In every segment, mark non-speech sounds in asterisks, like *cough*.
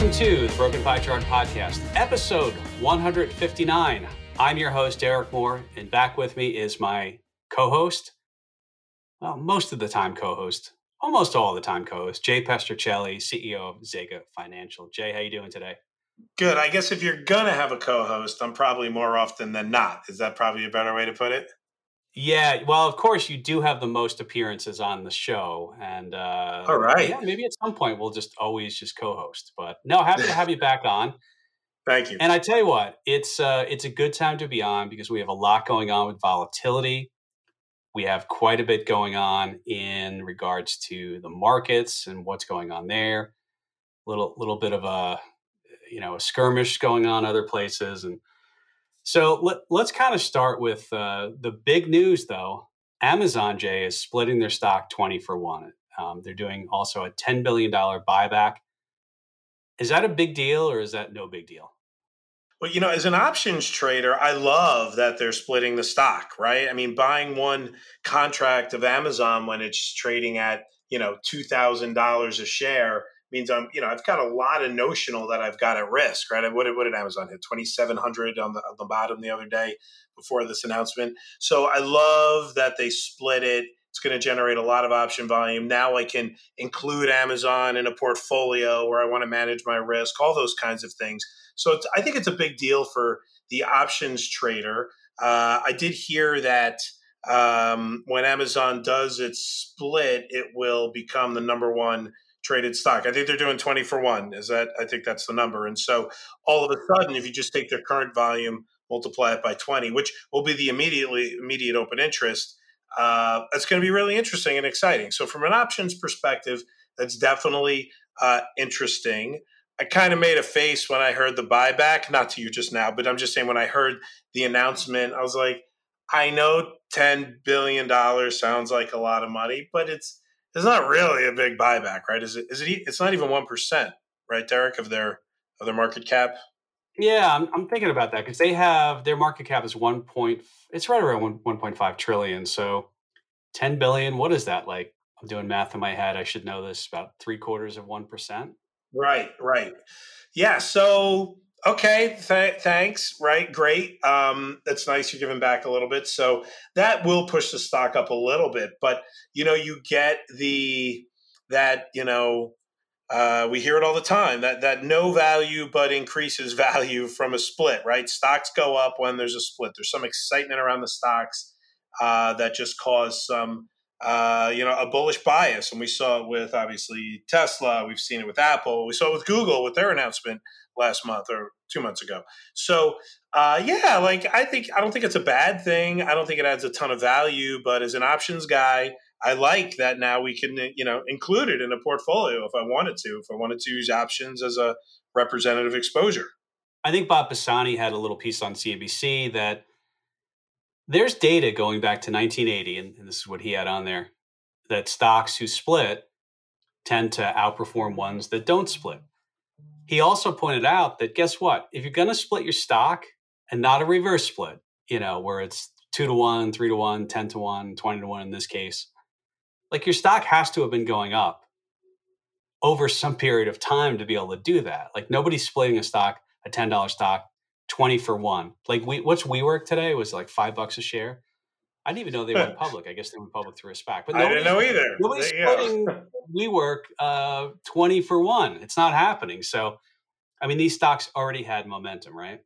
Welcome to the Broken Pie Chart Podcast, episode 159. I'm your host, Derek Moore, and back with me is my co host, well, most of the time co host, almost all the time co host, Jay Pestrichelli, CEO of Zega Financial. Jay, how you doing today? Good. I guess if you're going to have a co host, I'm probably more often than not. Is that probably a better way to put it? Yeah, well, of course, you do have the most appearances on the show, and uh, all right, yeah, maybe at some point we'll just always just co-host. But no, happy to have you back on. *laughs* Thank you. And I tell you what, it's uh, it's a good time to be on because we have a lot going on with volatility. We have quite a bit going on in regards to the markets and what's going on there. Little little bit of a you know a skirmish going on other places and so let, us kind of start with uh, the big news, though. Amazon, Jay is splitting their stock 20 for one. Um, they're doing also a $10 billion buyback. Is that a big deal or is that no big deal? Well, you know, as an options trader, I love that they're splitting the stock, right? I mean, buying one contract of Amazon when it's trading at, you know, $2,000 a share means I'm, you know, I've got a lot of notional that I've got at risk, right? What what did Amazon hit? 2,700 on the, on the bottom the other day before this announcement. So I love that they split it. It's going to generate a lot of option volume. Now I can include Amazon in a portfolio where I want to manage my risk, all those kinds of things. So I think it's a big deal for the options trader. Uh, I did hear that um, when Amazon does its split, it will become the number one traded stock. I think they're doing 20 for one. Is that, I think that's the number. And so all of a sudden, if you just take their current volume, multiply it by 20, which will be the immediately immediate open interest, uh, it's going to be really interesting and exciting. So from an options perspective, that's definitely uh, interesting. I kind of made a face when I heard the buyback, not to you just now, but I'm just saying when I heard the announcement, I was like, I know $10 billion sounds like a lot of money, but it's it's not really a big buyback, right? Is it? Is it? It's not even one percent, right, Derek, of their of their market cap. Yeah, I'm, I'm thinking about that because they have their market cap is one point. It's right around one one point five trillion. So ten billion. What is that like? I'm doing math in my head. I should know this. About three quarters of one percent. Right. Right. Yeah. So okay th- thanks right great um, that's nice you're giving back a little bit so that will push the stock up a little bit but you know you get the that you know uh, we hear it all the time that that no value but increases value from a split right? Stocks go up when there's a split there's some excitement around the stocks uh, that just cause some uh, you know a bullish bias and we saw it with obviously tesla we've seen it with apple we saw it with google with their announcement last month or two months ago. So uh, yeah, like I think I don't think it's a bad thing. I don't think it adds a ton of value, but as an options guy, I like that now we can you know include it in a portfolio if I wanted to. If I wanted to use options as a representative exposure. I think Bob Pisani had a little piece on CNBC that there's data going back to 1980, and, and this is what he had on there that stocks who split tend to outperform ones that don't split. He also pointed out that guess what? If you're going to split your stock and not a reverse split, you know, where it's two to one, three to one, 10 to one, 20 to one in this case, like your stock has to have been going up over some period of time to be able to do that. Like nobody's splitting a stock, a $10 stock, 20 for one. Like we, what's WeWork today? Was like five bucks a share. I didn't even know they went *laughs* public. I guess they went public through a SPAC. But I didn't know either. Nobody's splitting WeWork uh, 20 for one. It's not happening. So, I mean, these stocks already had momentum, right?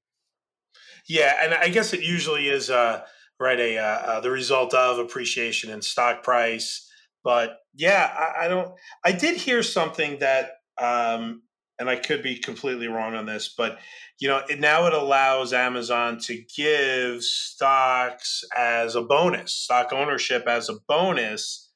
Yeah, and I guess it usually is uh, right a uh, uh, the result of appreciation in stock price. But yeah, I, I don't. I did hear something that um, and I could be completely wrong on this, but you know, it, now it allows Amazon to give stocks as a bonus, stock ownership as a bonus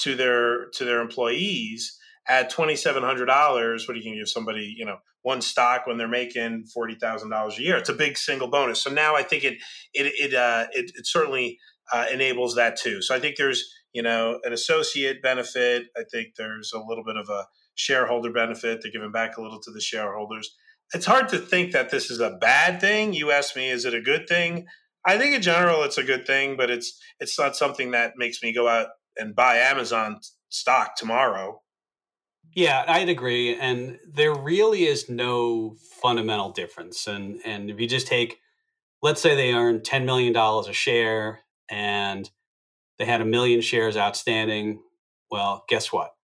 to their to their employees at twenty seven hundred dollars. What are you going to give somebody? You know, one stock when they're making forty thousand dollars a year. It's a big single bonus. So now I think it it it uh, it, it certainly uh, enables that too. So I think there's you know an associate benefit. I think there's a little bit of a shareholder benefit. They're giving back a little to the shareholders. It's hard to think that this is a bad thing. You asked me, is it a good thing? I think in general it's a good thing, but it's it's not something that makes me go out and buy Amazon stock tomorrow. Yeah, I'd agree. And there really is no fundamental difference. And and if you just take, let's say they earn $10 million a share and they had a million shares outstanding. Well, guess what?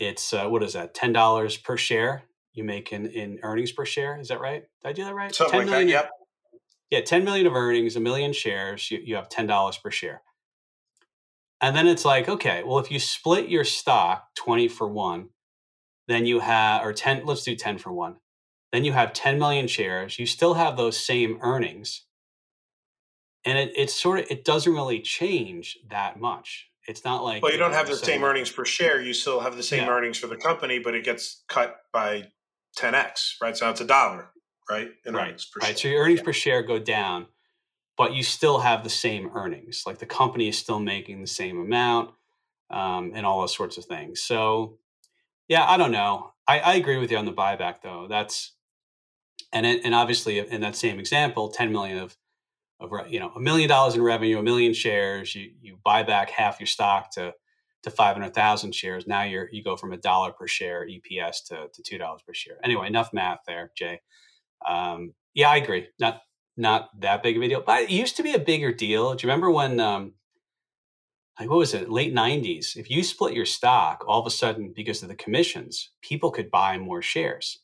It's uh, what is that? Ten dollars per share you make in, in earnings per share. Is that right? Did I do that right? Something 10 like million, that. Yep. Yeah, ten million of earnings, a million shares. You, you have ten dollars per share. And then it's like, okay, well, if you split your stock 20 for one, then you have, or 10, let's do 10 for one. Then you have 10 million shares. You still have those same earnings. And it, it's sort of, it doesn't really change that much. It's not like. Well, you don't have the same earnings per share. You still have the same yeah. earnings for the company, but it gets cut by 10x, right? So it's a dollar, right? In right. right. So your earnings yeah. per share go down but you still have the same earnings. Like the company is still making the same amount um, and all those sorts of things. So, yeah, I don't know. I, I agree with you on the buyback, though. That's and it, and obviously in that same example, ten million of of you know a million dollars in revenue, a million shares. You you buy back half your stock to to five hundred thousand shares. Now you're you go from a dollar per share EPS to to two dollars per share. Anyway, enough math there, Jay. Um, yeah, I agree. Not not that big of a deal. But it used to be a bigger deal. Do you remember when, um, like, what was it, late 90s? If you split your stock, all of a sudden, because of the commissions, people could buy more shares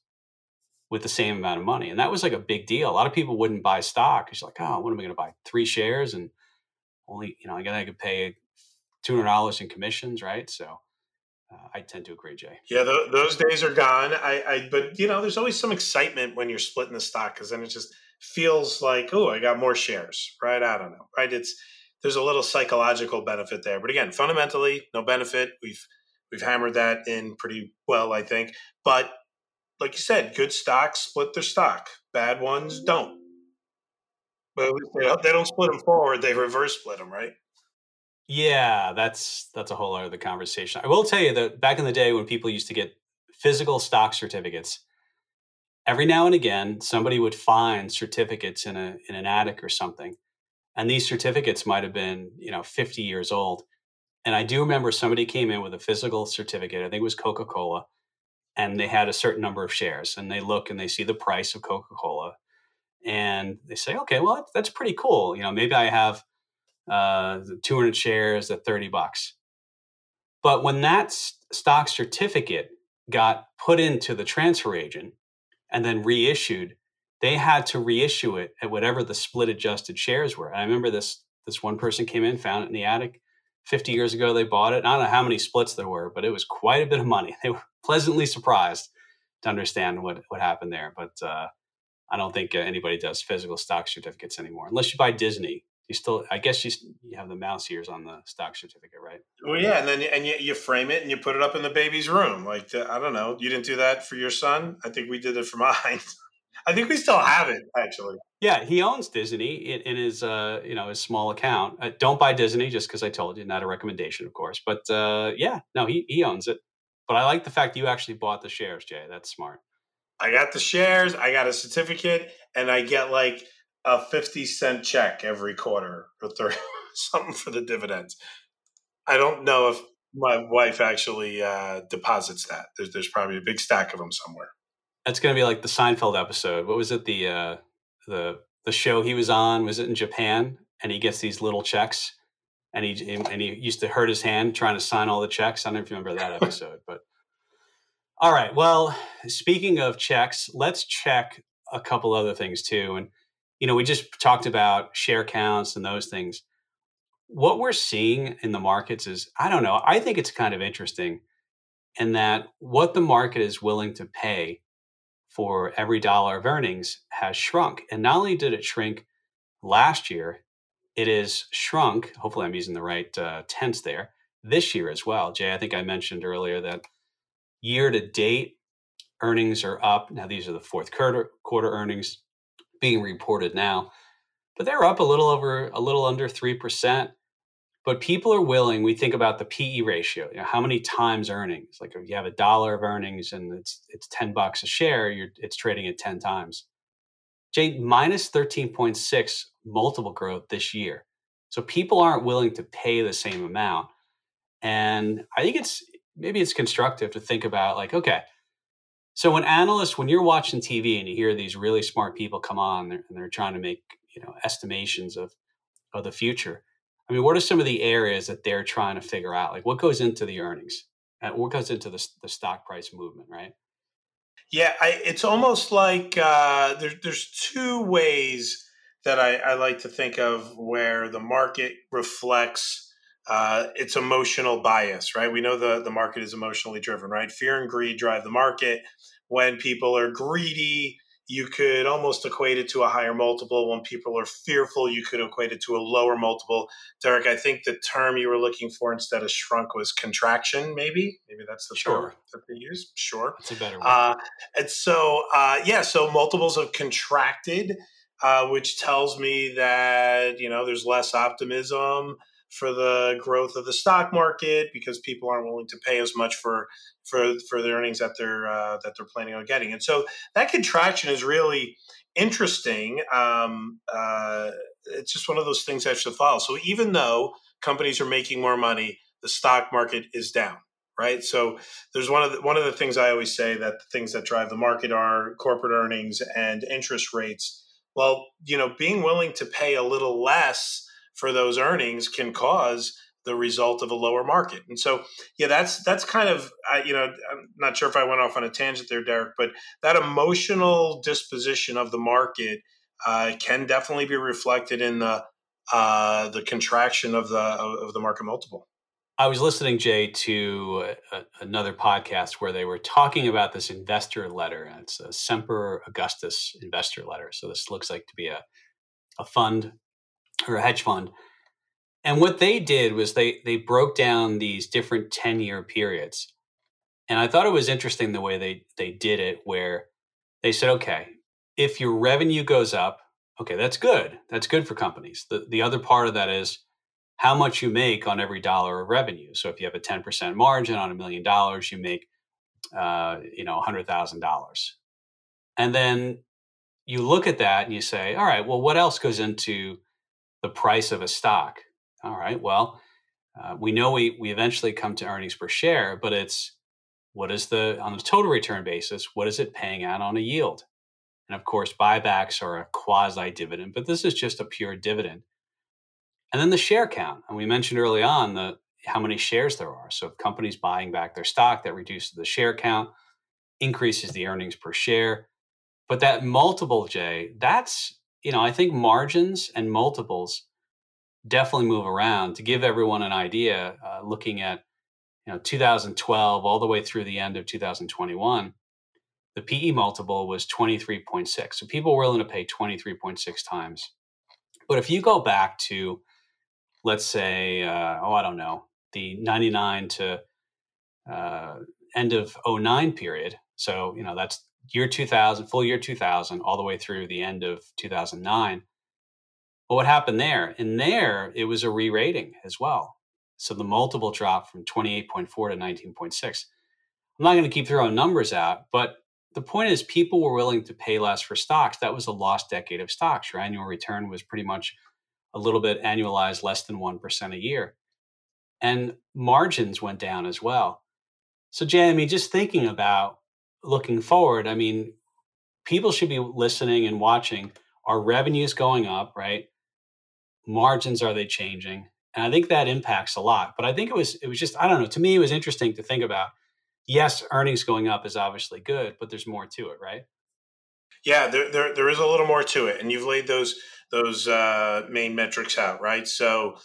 with the same amount of money. And that was like a big deal. A lot of people wouldn't buy stock It's like, oh, what am I going to buy? Three shares and only, you know, I got I could pay $200 in commissions, right? So, uh, I tend to agree, Jay. Yeah, th- those days are gone. I, I, but you know, there's always some excitement when you're splitting the stock because then it just feels like, oh, I got more shares, right? I don't know, right? It's there's a little psychological benefit there, but again, fundamentally, no benefit. We've we've hammered that in pretty well, I think. But like you said, good stocks split their stock, bad ones don't. But oh, they don't split them forward; they reverse split them, right? Yeah, that's that's a whole other conversation. I will tell you that back in the day when people used to get physical stock certificates, every now and again somebody would find certificates in a in an attic or something and these certificates might have been you know 50 years old and i do remember somebody came in with a physical certificate i think it was coca-cola and they had a certain number of shares and they look and they see the price of coca-cola and they say okay well that's pretty cool you know maybe i have uh, 200 shares at 30 bucks but when that stock certificate got put into the transfer agent and then reissued, they had to reissue it at whatever the split adjusted shares were. And I remember this this one person came in, found it in the attic. 50 years ago, they bought it. I don't know how many splits there were, but it was quite a bit of money. *laughs* They were pleasantly surprised to understand what, what happened there. But uh, I don't think uh, anybody does physical stock certificates anymore, unless you buy Disney you still i guess you, you have the mouse ears on the stock certificate right well yeah and then and you, you frame it and you put it up in the baby's room like the, i don't know you didn't do that for your son i think we did it for *laughs* mine i think we still have it actually yeah he owns disney in, in his uh you know his small account uh, don't buy disney just because i told you not a recommendation of course but uh yeah no he, he owns it but i like the fact you actually bought the shares jay that's smart i got the shares i got a certificate and i get like a 50 cent check every quarter or 30, *laughs* something for the dividends. I don't know if my wife actually uh, deposits that. There's, there's probably a big stack of them somewhere. That's going to be like the Seinfeld episode. What was it? The uh, the the show he was on was it in Japan? And he gets these little checks, and he and he used to hurt his hand trying to sign all the checks. I don't know if you remember that episode, but all right. Well, speaking of checks, let's check a couple other things too. And you know, we just talked about share counts and those things. What we're seeing in the markets is, I don't know, I think it's kind of interesting in that what the market is willing to pay for every dollar of earnings has shrunk. And not only did it shrink last year, it is shrunk. Hopefully, I'm using the right uh, tense there this year as well. Jay, I think I mentioned earlier that year to date earnings are up. Now, these are the fourth quarter, quarter earnings being reported now. But they're up a little over, a little under 3%. But people are willing, we think about the PE ratio, you know, how many times earnings? Like if you have a dollar of earnings and it's it's 10 bucks a share, you're it's trading at 10 times. Jay, minus 13.6 multiple growth this year. So people aren't willing to pay the same amount. And I think it's maybe it's constructive to think about like, okay, so when analysts, when you're watching TV and you hear these really smart people come on and they're trying to make you know estimations of of the future, I mean, what are some of the areas that they're trying to figure out? Like, what goes into the earnings? And what goes into the, the stock price movement, right? Yeah, I, it's almost like uh, there, there's two ways that I, I, like to think of where the market reflects uh, its emotional bias, right? We know the, the market is emotionally driven, right? Fear and greed drive the market. When people are greedy, you could almost equate it to a higher multiple. When people are fearful, you could equate it to a lower multiple. Derek, I think the term you were looking for instead of shrunk was contraction, maybe. Maybe that's the sure. term that they use. Sure. That's a better one. Uh, and so, uh, yeah, so multiples have contracted, uh, which tells me that, you know, there's less optimism for the growth of the stock market because people aren't willing to pay as much for for for the earnings that they're uh, that they're planning on getting. And so that contraction is really interesting. Um, uh, it's just one of those things that should follow. So even though companies are making more money, the stock market is down. Right, so there's one of the, one of the things I always say that the things that drive the market are corporate earnings and interest rates. Well, you know, being willing to pay a little less for those earnings can cause the result of a lower market. And so, yeah, that's that's kind of I, you know I'm not sure if I went off on a tangent there, Derek, but that emotional disposition of the market uh, can definitely be reflected in the uh, the contraction of the of the market multiple. I was listening, Jay, to a, another podcast where they were talking about this investor letter. It's a Semper Augustus investor letter. So this looks like to be a a fund or a hedge fund. And what they did was they they broke down these different 10 year periods. And I thought it was interesting the way they they did it where they said, okay, if your revenue goes up, okay, that's good. That's good for companies. The the other part of that is how much you make on every dollar of revenue. So if you have a 10% margin on a million dollars, you make uh, you know, $100,000. And then you look at that and you say, all right, well, what else goes into the price of a stock. All right, well, uh, we know we, we eventually come to earnings per share, but it's what is the, on a total return basis, what is it paying out on a yield? And of course, buybacks are a quasi dividend, but this is just a pure dividend. And then the share count. And we mentioned early on the how many shares there are. So if companies buying back their stock, that reduces the share count, increases the earnings per share. But that multiple, Jay, that's you know, I think margins and multiples definitely move around. To give everyone an idea, uh, looking at you know 2012 all the way through the end of 2021, the PE multiple was 23.6. So people were willing to pay 23.6 times. But if you go back to, let's say, uh, oh, I don't know, the 99 to uh, end of 09 period. So, you know, that's year 2000, full year 2000, all the way through the end of 2009. Well, what happened there? And there, it was a re rating as well. So the multiple dropped from 28.4 to 19.6. I'm not going to keep throwing numbers out, but the point is people were willing to pay less for stocks. That was a lost decade of stocks. Your annual return was pretty much a little bit annualized, less than 1% a year. And margins went down as well. So, Jamie, just thinking about looking forward, I mean, people should be listening and watching. Are revenues going up, right? Margins are they changing? And I think that impacts a lot. But I think it was it was just I don't know. To me, it was interesting to think about. Yes, earnings going up is obviously good, but there's more to it, right? Yeah, there, there, there is a little more to it, and you've laid those those uh, main metrics out, right? So,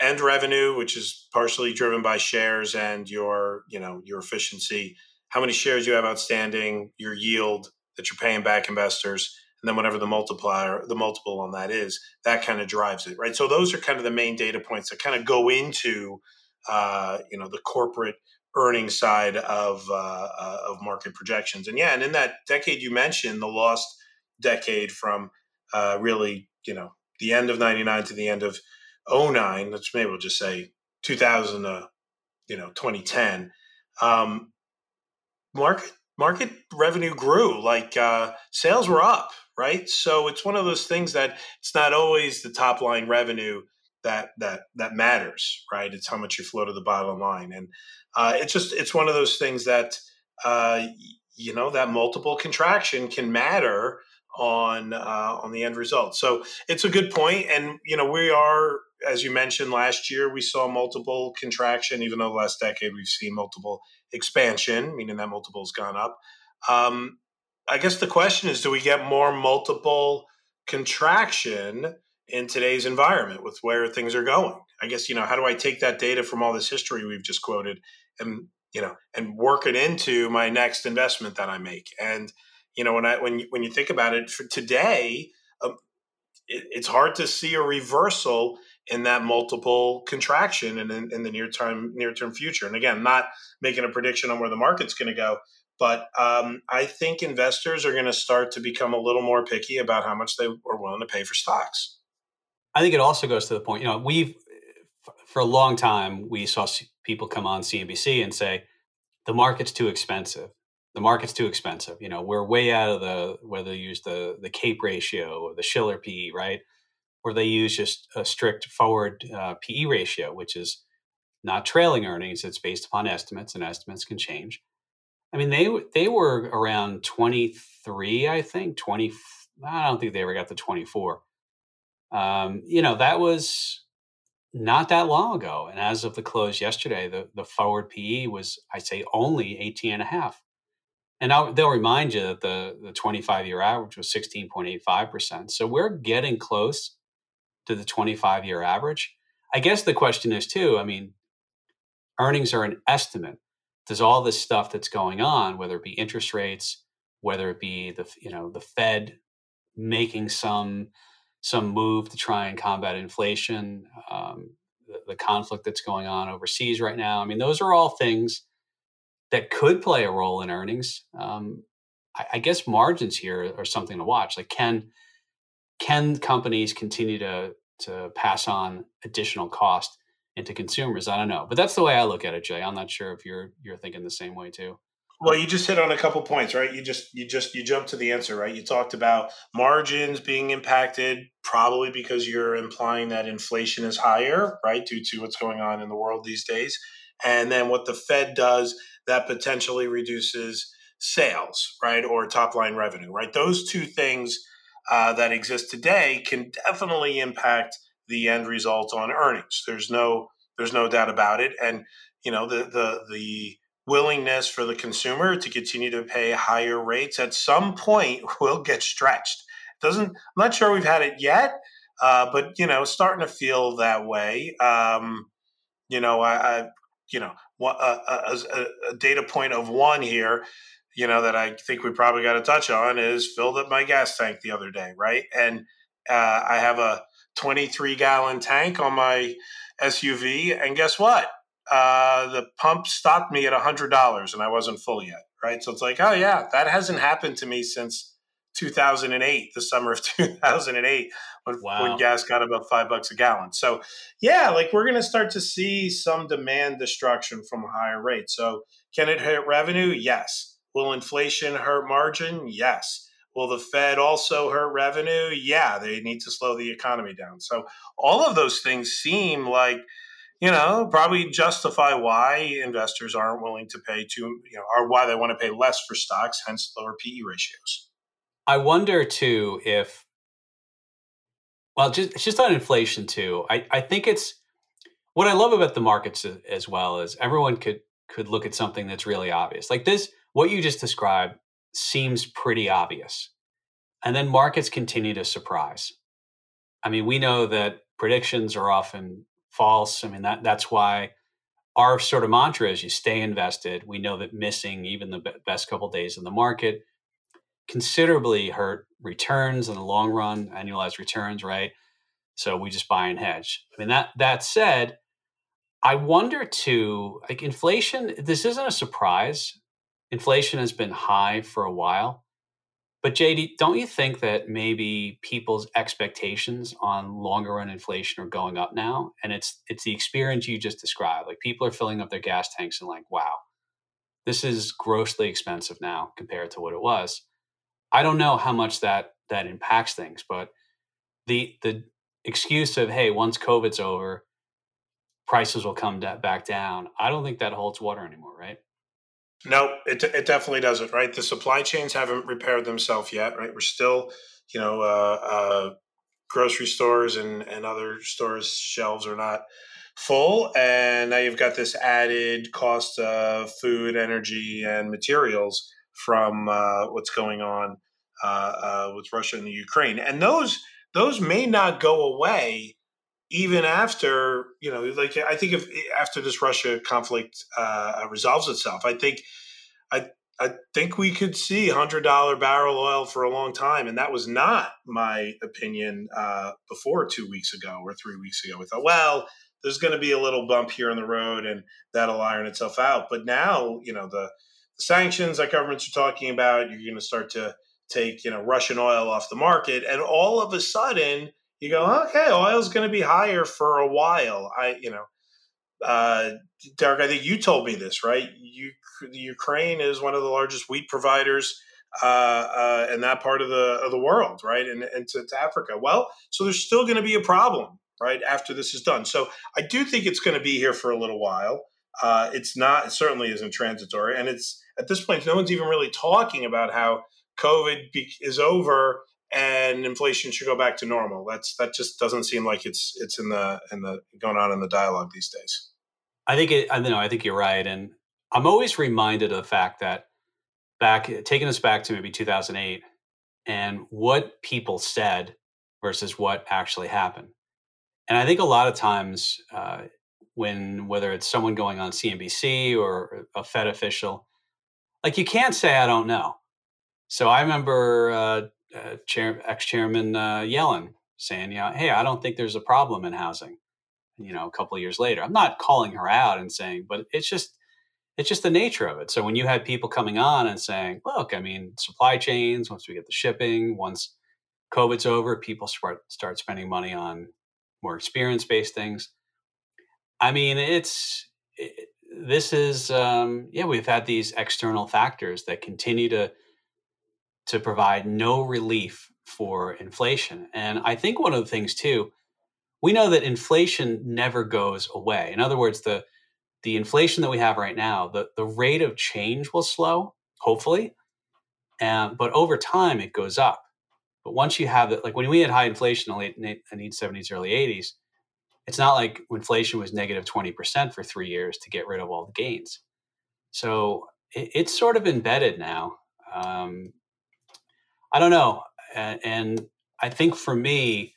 end revenue, which is partially driven by shares and your you know your efficiency how many shares you have outstanding, your yield that you're paying back investors, and then whatever the multiplier, the multiple on that is, that kind of drives it, right? So those are kind of the main data points that kind of go into, uh, you know, the corporate earnings side of uh, uh, of market projections. And yeah, and in that decade you mentioned, the lost decade from uh, really, you know, the end of '99 to the end of 09, let's maybe we'll just say 2000, uh, you know, 2010. Um, market market revenue grew like uh, sales were up right so it's one of those things that it's not always the top line revenue that that that matters, right? It's how much you flow to the bottom line, and uh, it's just it's one of those things that uh, you know that multiple contraction can matter on uh, on the end result. So it's a good point, and you know we are, as you mentioned last year, we saw multiple contraction. Even though the last decade we've seen multiple expansion, meaning that multiple has gone up. Um, I guess the question is, do we get more multiple contraction in today's environment with where things are going? I guess you know how do I take that data from all this history we've just quoted and you know and work it into my next investment that I make and you know when i when you, when you think about it for today um, it, it's hard to see a reversal in that multiple contraction and in, in, the near term near term future. And again not making a prediction on where the market's going to go but um, i think investors are going to start to become a little more picky about how much they are willing to pay for stocks. I think it also goes to the point you know we've for a long time we saw people come on cnbc and say the market's too expensive the market's too expensive. You know, we're way out of the whether you use the the CAPE ratio or the Shiller PE, right? Or they use just a strict forward uh, PE ratio, which is not trailing earnings. It's based upon estimates, and estimates can change. I mean, they they were around twenty three, I think twenty. I don't think they ever got to twenty four. Um, you know, that was not that long ago. And as of the close yesterday, the, the forward PE was, I'd say, only 18 and a half. And I'll, they'll remind you that the, the 25 year average was 16.85%. So we're getting close to the 25 year average. I guess the question is, too, I mean, earnings are an estimate. Does all this stuff that's going on, whether it be interest rates, whether it be the you know the Fed making some some move to try and combat inflation, um, the, the conflict that's going on overseas right now. I mean, those are all things that could play a role in earnings. Um, I, I, guess margins here are something to watch. Like, can can companies continue to to pass on additional cost into consumers? I don't know, but that's the way I look at it, Jay. I'm not sure if you're you're thinking the same way too. Well, you just hit on a couple points, right? You just you just you jumped to the answer, right? You talked about margins being impacted probably because you're implying that inflation is higher, right, due to what's going on in the world these days. And then what the Fed does that potentially reduces sales, right, or top line revenue, right? Those two things uh, that exist today can definitely impact the end result on earnings. There's no there's no doubt about it, and you know the the the willingness for the consumer to continue to pay higher rates at some point *laughs* will get stretched. Doesn't I'm not sure we've had it yet, uh, but you know, starting to feel that way. Um, you know, I, I you know a, a, a, data point of one here you know that i think we probably got to touch on is filled up my gas tank the other day right? And uh, i have a 23 gallon tank on my suv and guess what? Uh, the pump stopped me at $100 and i wasn't full yet right? So it's like oh yeah that hasn't happened to me since 2008, the summer of *laughs* 2008, when, wow. when gas got about five bucks a gallon. So, yeah, like we're going to start to see some demand destruction from a higher rate. So, can it hurt revenue? Yes. Will inflation hurt margin? Yes. Will the Fed also hurt revenue? Yeah, they need to slow the economy down. So, all of those things seem like you know, probably justify why investors aren't willing to pay too, you know, or why they want to pay less for stocks, hence lower PE ratios. I wonder too if, well, just just on inflation too. I I think it's what I love about the markets as well is everyone could could look at something that's really obvious. Like this, what you just described seems pretty obvious, and then markets continue to surprise. I mean, we know that predictions are often false. I mean that that's why our sort of mantra is you stay invested. We know that missing even the best couple days in the market considerably hurt returns in the long run, annualized returns, right? So we just buy and hedge. I mean that that said, I wonder too, like inflation, this isn't a surprise. Inflation has been high for a while. But JD, don't you think that maybe people's expectations on longer run inflation are going up now? And it's it's the experience you just described. Like people are filling up their gas tanks and like, wow, this is grossly expensive now compared to what it was. I don't know how much that that impacts things, but the the excuse of hey, once COVID's over, prices will come back down. I don't think that holds water anymore, right? No, it, it definitely doesn't, right? The supply chains haven't repaired themselves yet, right? We're still, you know, uh, uh, grocery stores and, and other stores' shelves are not full. And now you've got this added cost of food, energy, and materials from uh, what's going on uh, uh, with Russia and the Ukraine. And those those may not go away even after you know like i think if after this russia conflict uh, resolves itself i think i i think we could see $100 barrel oil for a long time. And that was not my opinion uh, before two weeks ago or three weeks ago. We thought well there's going to be a little bump here on the road and that'll iron itself out. But now you know the sanctions that governments are talking about you're going to start to take you know russian oil off the market and all of a sudden you go, okay, oil's going to be higher for a while. I, you know, uh, Derek, I think you told me this, right? You, Ukraine is one of the largest wheat providers uh, uh, in that part of the of the world, right? And, and to, to Africa. Well, so there's still going to be a problem, right, after this is done. So I do think it's going to be here for a little while. Uh, it's not, it certainly isn't transitory, and it's at this point, no one's even really talking about how COVID is over and inflation should go back to normal. That's that just doesn't seem like it's it's in the in the going on in the dialogue these days. I think it, I know I think you're right, and I'm always reminded of the fact that back taking us back to maybe 2008 and what people said versus what actually happened. And I think a lot of times uh, when whether it's someone going on CNBC or a Fed official, like you can't say I don't know. So I remember uh, uh, chair, ex-chairman uh, Yellen saying, "Yeah, hey, I don't think there's a problem in housing." You know, a couple years later, I'm not calling her out and saying, but it's just it's just the nature of it. So when you had people coming on and saying, "Look, I mean, supply chains. Once we get the shipping, once COVID's over, people start start spending money on more experience based things." I mean, it's it, this is um, yeah, we've had these external factors that continue to to provide no relief for inflation. And I think one of the things too, we know that inflation never goes away. In other words, the the inflation that we have right now, the, the rate of change will slow, hopefully. And, but over time, it goes up. But once you have it, like when we had high inflation in the late, 70s, early 80s, it's not like inflation was negative 20% for three years to get rid of all the gains. So it, it's sort of embedded now. Um, I don't know. And, and I think for me,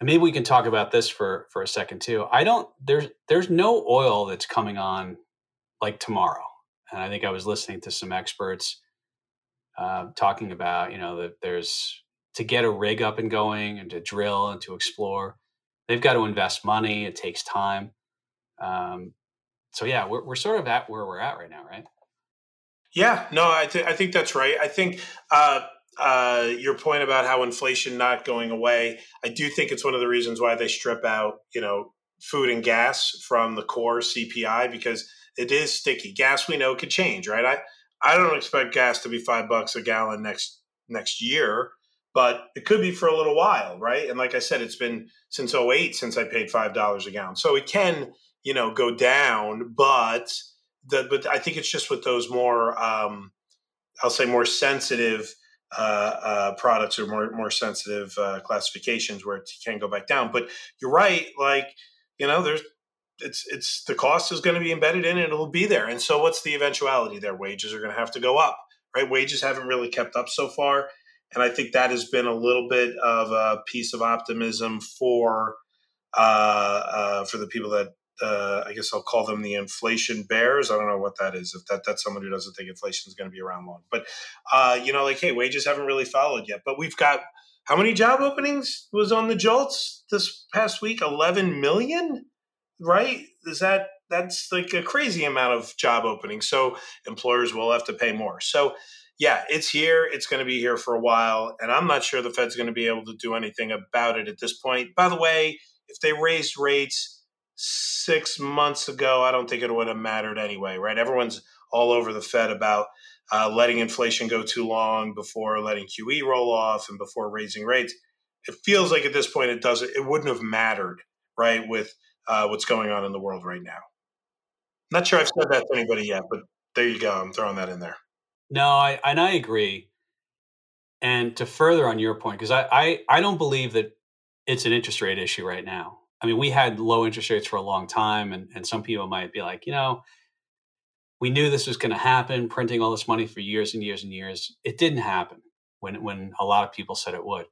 and maybe we can talk about this for for a second too. I don't there's there's no oil that's coming on like tomorrow. And I think I was listening to some experts uh, talking about you know that there's to get a rig up and going and to drill and to explore, they've got to invest money. It takes time. Um, so yeah, we're we're sort of at where we're at right now, right? Yeah, no, I, I think that's right. I think uh, uh, your point about how inflation not going away, I do think it's one of the reasons why they strip out, you know, food and gas from the core CPI because it is sticky. Gas we know could change, right? I I don't expect gas to be five bucks a gallon next next year, but it could be for a little while, right? And like I said, it's been since 08 since I paid five dollars a gallon, so it can you know go down, but the, but I think it's just with those more, um, I'll say more sensitive uh, uh, products or more more sensitive uh, classifications where it can go back down. But you're right, like you know, there's it's it's the cost is going to be embedded in it; it'll be there. And so, what's the eventuality there? Wages are going to have to go up, right? Wages haven't really kept up so far, and I think that has been a little bit of a piece of optimism for uh, uh, for the people that uh, I guess I'll call them the inflation bears. I don't know what that is. If that that's someone who doesn't think inflation is going to be around long, but uh, you know, like hey, wages haven't really followed yet. But we've got how many job openings was on the JOLTS this past week? Eleven million, right? Is that that's like a crazy amount of job openings? So employers will have to pay more. So yeah, it's here. It's going to be here for a while, and I'm not sure the Fed's going to be able to do anything about it at this point. By the way, if they raised rates six months ago, I don't think it would have mattered anyway, right? Everyone's all over the Fed about uh, letting inflation go too long before letting QE roll off and before raising rates. it feels like at this point it doesn't it wouldn't have mattered, right, with uh, what's going on in the world right now. Not sure I've said that to anybody yet, but there you go. I'm throwing that in there. No, I and I agree. And to further on your point, because I, I I don't believe that it's an interest rate issue right now. I mean, we had low interest rates for a long time, and, and some people might be like, you know, we knew this was going to happen, printing all this money for years and years and years. It didn't happen when when a lot of people said it would.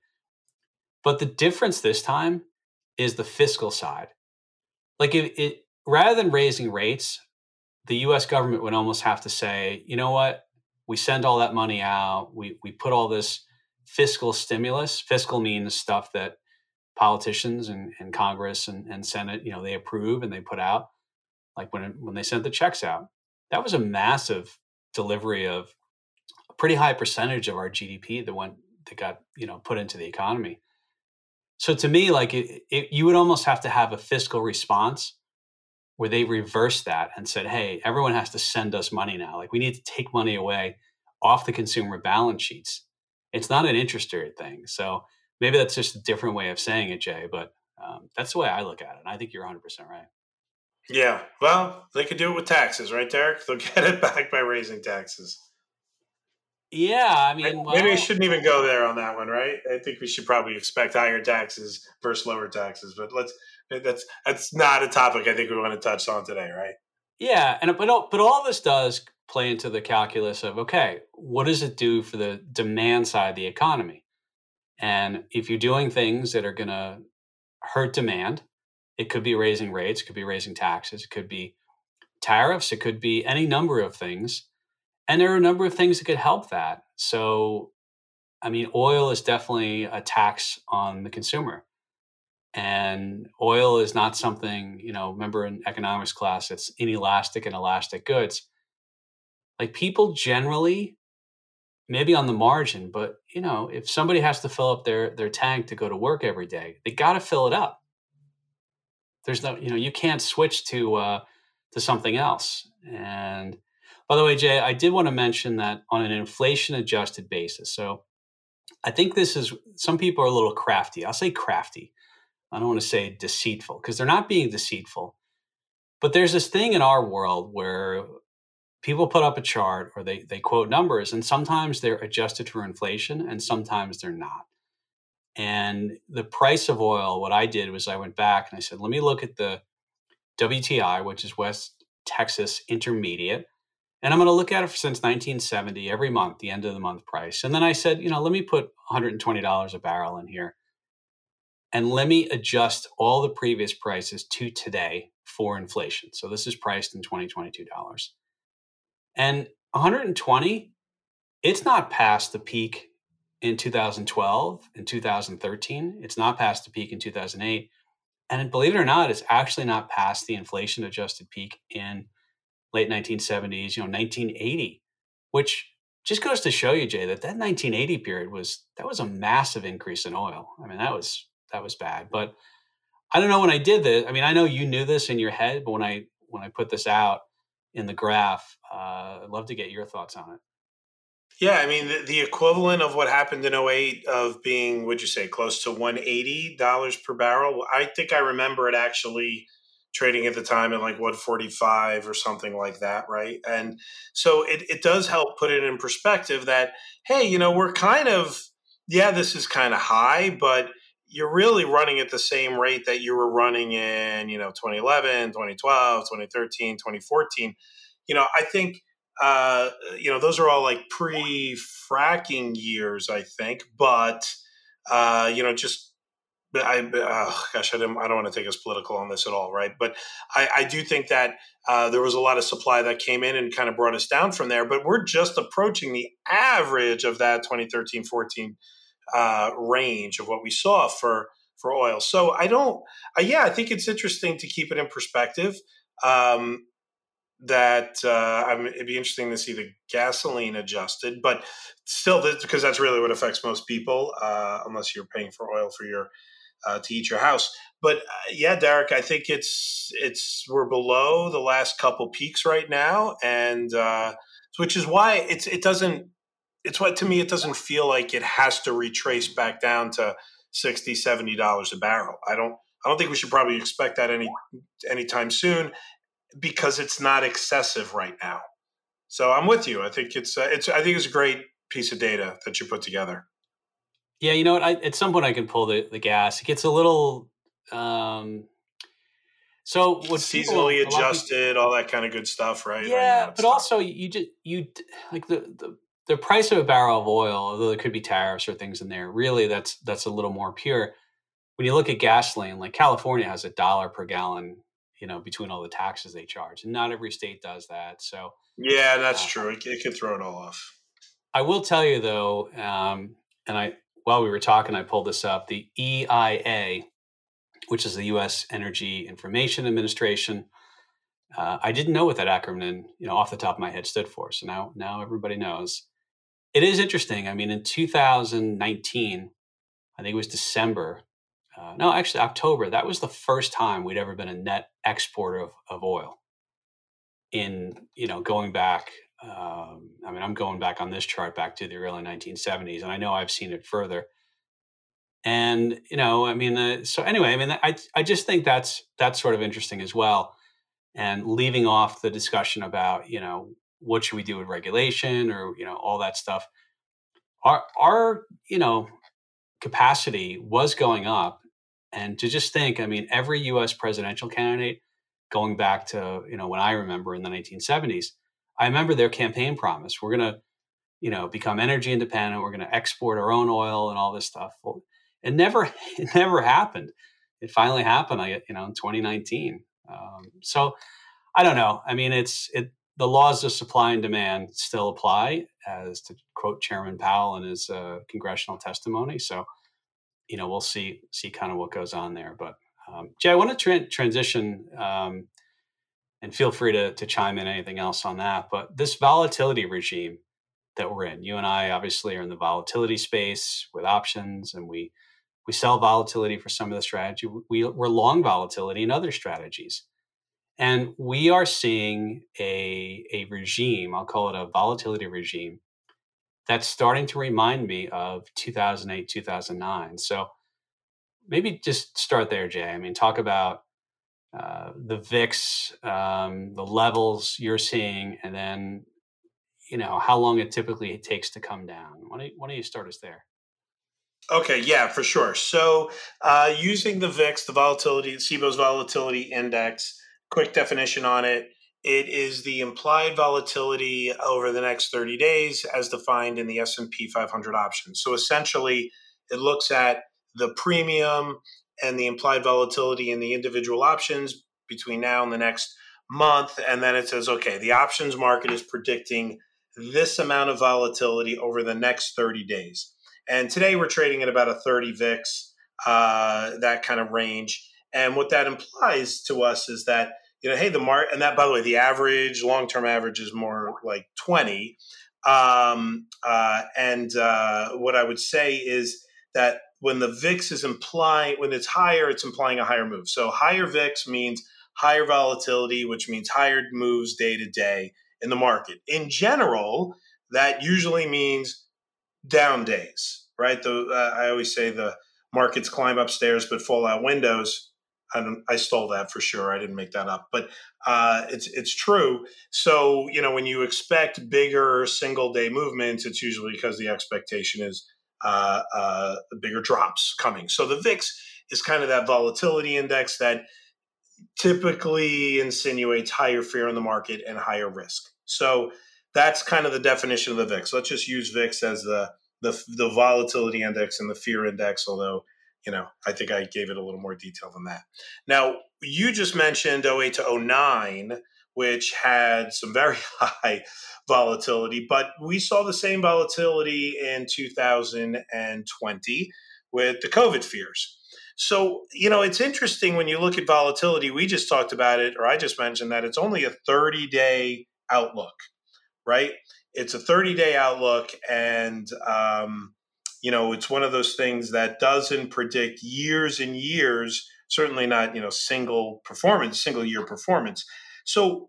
But the difference this time is the fiscal side. Like if it rather than raising rates, the US government would almost have to say, you know what? We send all that money out. We we put all this fiscal stimulus. Fiscal means stuff that politicians and, and Congress and, and Senate, you know, they approve and they put out, like when when they sent the checks out. That was a massive delivery of a pretty high percentage of our GDP that went that got you know put into the economy. So to me, like it, it, you would almost have to have a fiscal response where they reversed that and said, "Hey, everyone has to send us money now. Like we need to take money away off the consumer balance sheets. It's not an interest rate thing." So maybe that's just a different way of saying it, Jay. But um, that's the way I look at it. And I think you're 100 percent right. Yeah, well, they could do it with taxes, right, Derek? They'll *laughs* get it back by raising taxes. Yeah, I mean, maybe, well, maybe I shouldn't even go there on that one, right? I think we should probably expect higher taxes versus lower taxes, but let's that's that's not a topic I think we want to touch on today, right? Yeah, and but all, but all this does play into the calculus of okay, what does it do for the demand side of the economy? And if you're doing things that are going to hurt demand, it could be raising rates, it could be raising taxes, it could be tariffs, it could be any number of things. And there are a number of things that could help that. So, I mean, oil is definitely a tax on the consumer. And oil is not something, you know, remember in economics class, it's inelastic and elastic goods. Like people generally maybe on the margin, but you know, if somebody has to fill up their their tank to go to work every day, they got to fill it up. There's no, you know, you can't switch to uh, to something else. And by the way, Jay, I did want to mention that on an inflation adjusted basis. So I think this is some people are a little crafty. I'll say crafty. I don't want to say deceitful because they're not being deceitful. But there's this thing in our world where people put up a chart or they, they quote numbers and sometimes they're adjusted for inflation and sometimes they're not and the price of oil what i did was i went back and i said let me look at the wti which is west texas intermediate and i'm going to look at it since 1970 every month the end of the month price and then i said you know let me put $120 a barrel in here and let me adjust all the previous prices to today for inflation so this is priced in 2022 dollars and 120, it's not past the peak in 2012 and 2013. It's not past the peak in 2008. And believe it or not, it's actually not past the inflation adjusted peak in late 1970s, you know, 1980, which just goes to show you, Jay, that that 1980 period was that was a massive increase in oil. I mean, that was that was bad. But I don't know when I did this. I mean, I know you knew this in your head, but when I when I put this out, in the graph. Uh, I'd love to get your thoughts on it. Yeah, I mean the, the, equivalent of what happened in 08 of being, would you say, close to $180 per barrel. I think I remember it actually trading at the time at like 145 or something like that, right? And so it, it does help put it in perspective that, hey, you know, we're kind of, yeah, this is kind of high, but you're really running at the same rate that you were running in, you know, 2011, 2012, 2013, 2014. You know, I think, uh, you know, those are all like pre fracking years, I think. But, uh, you know, just, I, oh, gosh, I don't, I don't want to take us political on this at all, right? But I, I do think that uh, there was a lot of supply that came in and kind of brought us down from there. But we're just approaching the average of that 2013, 14 uh, range of what we saw for for oil. So I don't, uh, yeah, I think it's interesting to keep it in perspective. Um, that uh, I mean, it'd be interesting to see the gasoline adjusted, but still, because that's really what affects most people, uh, unless you're paying for oil for your uh, to heat your house. But uh, yeah, Derek, I think it's it's we're below the last couple peaks right now, and uh, which is why it's it doesn't it's what to me it doesn't feel like it has to retrace back down to 60 70 dollars a barrel. I don't i don't think we should probably expect that any anytime soon because it's not excessive right now. So i'm with you. I think it's uh, it's i think it's a great piece of data that you put together. Yeah you know what? I, at some point i can pull the, the gas. It gets a little um so what seasonally people, adjusted, people, all that kind of good stuff, right? Yeah, right but also you just you like the, the the price of a barrel of oil, although there could be tariffs or things in there. Really, that's that's a little more pure. When you look at gasoline, like California has a dollar per gallon, you know, between all the taxes they charge, and not every state does that. So yeah, that's uh, true. It, it can throw it all off. I will tell you though, um, and I while we were talking, I pulled this up. The EIA which is the U.S. Energy Information Administration. Uh, I didn't know what that acronym, you know, off the top of my head stood for. So now, now everybody knows. It is interesting. I mean, in 2019, I think it was December. Uh, no, actually October. That was the first time we'd ever been a net exporter of, of oil. In you know, going back. Um, I mean, I'm going back on this chart back to the early 1970s, and I know I've seen it further and you know i mean uh, so anyway i mean i i just think that's that's sort of interesting as well and leaving off the discussion about you know what should we do with regulation or you know all that stuff our our you know capacity was going up and to just think i mean every us presidential candidate going back to you know when i remember in the 1970s i remember their campaign promise we're going to you know become energy independent we're going to export our own oil and all this stuff well, it never *laughs* it never happened. It finally happened. I you know in 2019. Um, so I don't know. I mean, it's it. The laws of supply and demand still apply, as to quote Chairman Powell in his uh, congressional testimony. So, you know, we'll see see kind of what goes on there. But um, Jay, I want to tra- transition, um, and feel free to to chime in anything else on that. But this volatility regime that we're in, you and I obviously are in the volatility space with options, and we we sell volatility for some of the strategy. We, we're long volatility in other strategies. And we are seeing a, a regime, I'll call it a volatility regime, that's starting to remind me of 2008, 2009. So maybe just start there, Jay. I mean, talk about uh, the VIX, um, the levels you're seeing, and then, you know, how long it typically takes to come down. Why don't, why don't you start us there? Okay, yeah, for sure. So uh, using the VIX, the volatility, the CBOE's volatility index, quick definition on it. It is the implied volatility over the next 30 days as defined in the S&P 500 options. So essentially, it looks at the premium and the implied volatility in the individual options between now and the next month. And then it says, okay, the options market is predicting this amount of volatility over the next 30 days. And today we're trading at about a 30 VIX, uh, that kind of range. And what that implies to us is that, you know, hey, the mark, and that, by the way, the average, long term average is more like 20. Um, uh, and uh, what I would say is that when the VIX is implying, when it's higher, it's implying a higher move. So higher VIX means higher volatility, which means higher moves day to day in the market. In general, that usually means down days, right? The uh, I always say the markets climb upstairs but fall out windows. I, I stole that for sure. I didn't make that up, but uh, it's it's true. So you know when you expect bigger single day movements, it's usually because the expectation is uh, uh, bigger drops coming. So the VIX is kind of that volatility index that typically insinuates higher fear in the market and higher risk. So that's kind of the definition of the VIX. Let's just use VIX as the the, the volatility index and the fear index, although you know I think I gave it a little more detail than that. Now you just mentioned 08 to 09, which had some very *laughs* high volatility, but we saw the same volatility in 2020 with the COVID fears. So, you know, it's interesting when you look at volatility. We just talked about it, or I just mentioned that it's only a 30 day outlook right? It's a 30 day outlook, and um, you know it's one of those things that doesn't predict years and years. Certainly not you know single performance, single year performance. So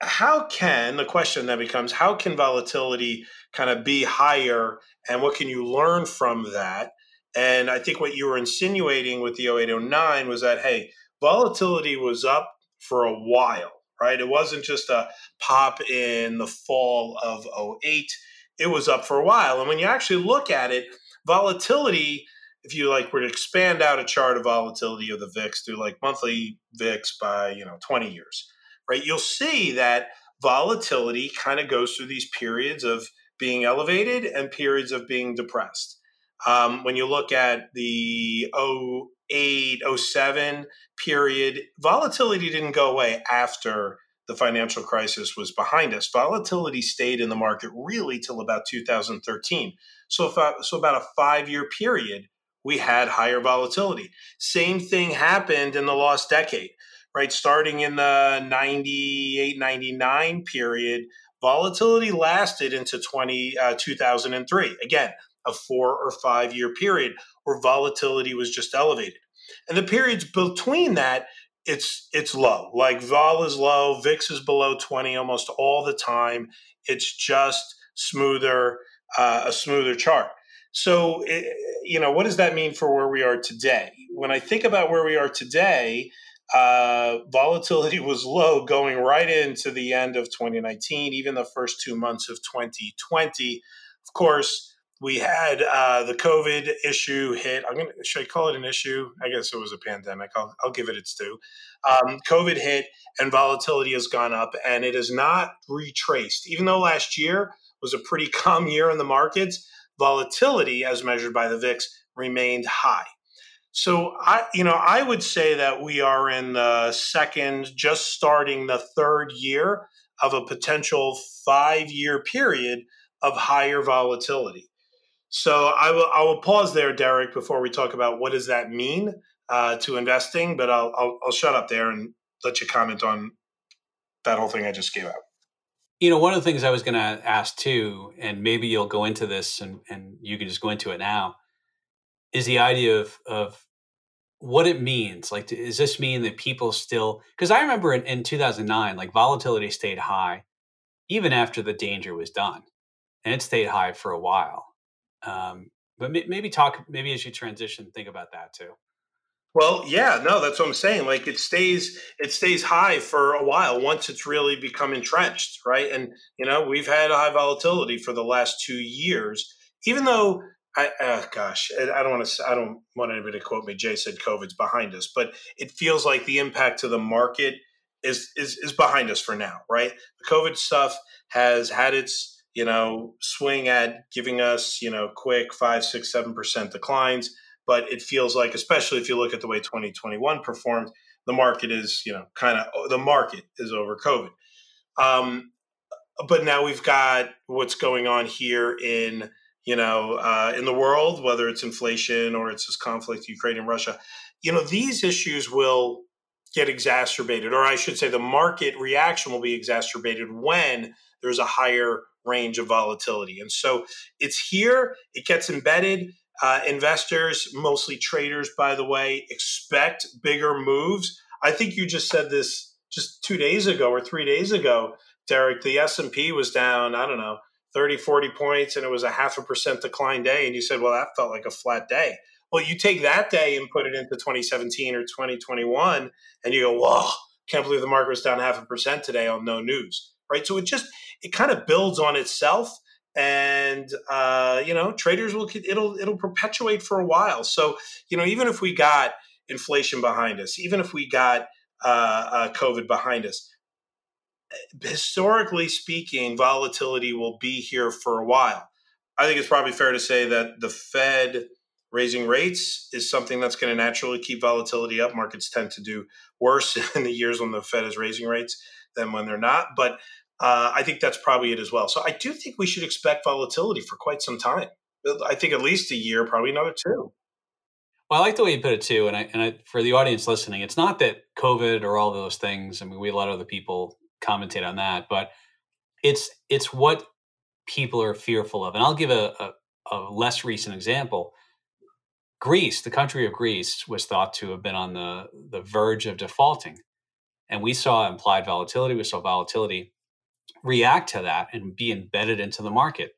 how can the question then becomes how can volatility kind of be higher and what can you learn from that And I think what you were insinuating with the 0809 was that, hey, volatility was up for a while, right? It wasn't just a pop in the fall of 08. It was up for a while. And when you actually look at it, volatility, if you like were to expand out a chart of volatility of the VIX through like monthly VIX by, you know, 20 years, right? You'll see that volatility kind of goes through these periods of being elevated and periods of being depressed. Um, when you look at the 08, 07 period, volatility didn't go away after the financial crisis was behind us. Volatility stayed in the market really till about 2013. So, about, so about a five year period, we had higher volatility. Same thing happened in the lost decade, right? Starting in the 98, 99 period, volatility lasted into 20, uh, 2003. Again, a four or five year period where volatility was just elevated. And the periods between that, it's it's low. Like vol is low, VIX is below 20 almost all the time. It's just smoother, uh, a smoother chart. So, it, you know, what does that mean for where we are today? When I think about where we are today, uh, volatility *laughs* was low going right into the end of 2019, even the first two months of 2020. Of course, we had uh, the COVID issue hit. I'm gonna should I call it an issue? I guess it was a pandemic. I'll, I'll give it its due. Um, COVID hit and volatility has gone up, and it has not retraced. Even though last year was a pretty *laughs* calm year in the markets, volatility, as measured by the VIX, remained high. So I, you know, I would say that we are in the second, just starting the third year of a potential five-year period of higher volatility. So I will I will pause there, Derek, before we talk about what does that mean uh, to investing. But I'll, I'll I'll shut up there and let you comment on that whole thing I just gave out. You know, one of the things I was going to ask too, and maybe you'll go into this, and and you can just go into it now, is the idea of of what it means. Like, does this mean that people still? Because I remember in, in 2009, like volatility stayed high even after the danger was done, and it stayed high for a while. Um, but maybe talk, maybe as you transition, think about that too. Well, yeah, no, that's what I'm saying. Like it stays, it stays high for a while once it's really become entrenched, right? And you know, we've had high volatility for the last two years, even though I, uh, gosh, I don't want to, I don't want anybody to quote me. Jay said COVID's behind us, but it feels like the impact to the market is is is behind us for now, right? The COVID stuff has had its you know, swing at giving us, you know, quick five, six, seven percent declines. But it feels like, especially if you look at the way 2021 performed, the market is, you know, kind of the market is over COVID. Um, but now we've got what's going on here in, you know, uh, in the world, whether it's inflation or it's this conflict, Ukraine and Russia. You know, these issues will get exacerbated, or I should say, the market reaction will be exacerbated when there's a higher range of volatility. And so it's here, it gets embedded. Uh, investors, mostly traders, by the way, expect bigger moves. I think you just said this just two days ago or three days ago, Derek. The S&P was down, I don't know, 30, 40 points, and it was a half a percent decline day. And you said, well, that felt like a flat day. Well, you take that day and put it into 2017 or 2021, and you go, whoa, can't believe the market was down half a percent today on no news right? So it just it kind of builds on itself, and uh, you know traders will it'll it'll perpetuate for a while. So you know even if we got inflation behind us, even if we got uh, uh, COVID behind us, historically speaking, volatility will be here for a while. I think it's probably fair to say that the Fed raising rates is something that's going to naturally keep volatility up. Markets tend to do worse *laughs* in the years when the Fed is raising rates than when they're not. But uh, I think that's probably it as well. So I do think we should expect volatility for quite some time. I think at least a year, probably another two. Well, I like the way you put it too, and I, and I, for the audience listening, it's not that COVID or all those things. I mean, we let other people commentate on that, but it's it's what people are fearful of. And I'll give a, a, a less recent example. Greece, the country of Greece, was thought to have been on the the verge of defaulting, and we saw implied volatility. We saw volatility react to that and be embedded into the market.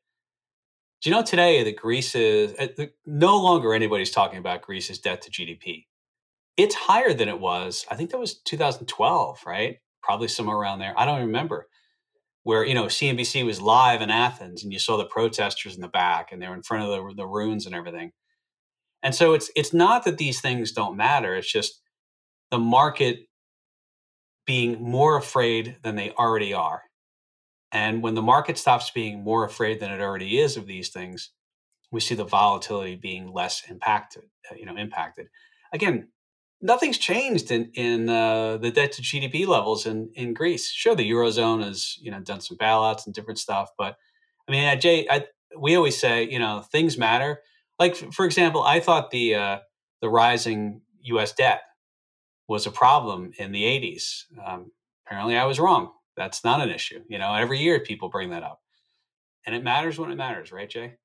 Do you know today that Greece is uh, no longer anybody's talking about Greece's debt to GDP? It's higher than it was. I think that was 2012, right? Probably somewhere around there. I don't remember. Where you know CNBC was live in Athens, and you saw the protesters in the back, and they were in front of the, the ruins and everything. And so it's it's not that these things don't matter. It's just the market being more afraid than they already are. And when the market stops being more afraid than it already is of these things, we see the volatility being less impacted. Uh, you know, impacted. Again, nothing's changed in in uh, the debt to GDP levels in in Greece. Sure, the eurozone has you know done some bailouts and different stuff, but I mean, Jay, I, we always say you know things matter. Like for example, I thought the uh, the rising U.S. debt was a problem in the 80s. Um, apparently, I was wrong. That's not an issue. You know, every year people bring that up, and it matters when it matters, right, Jay?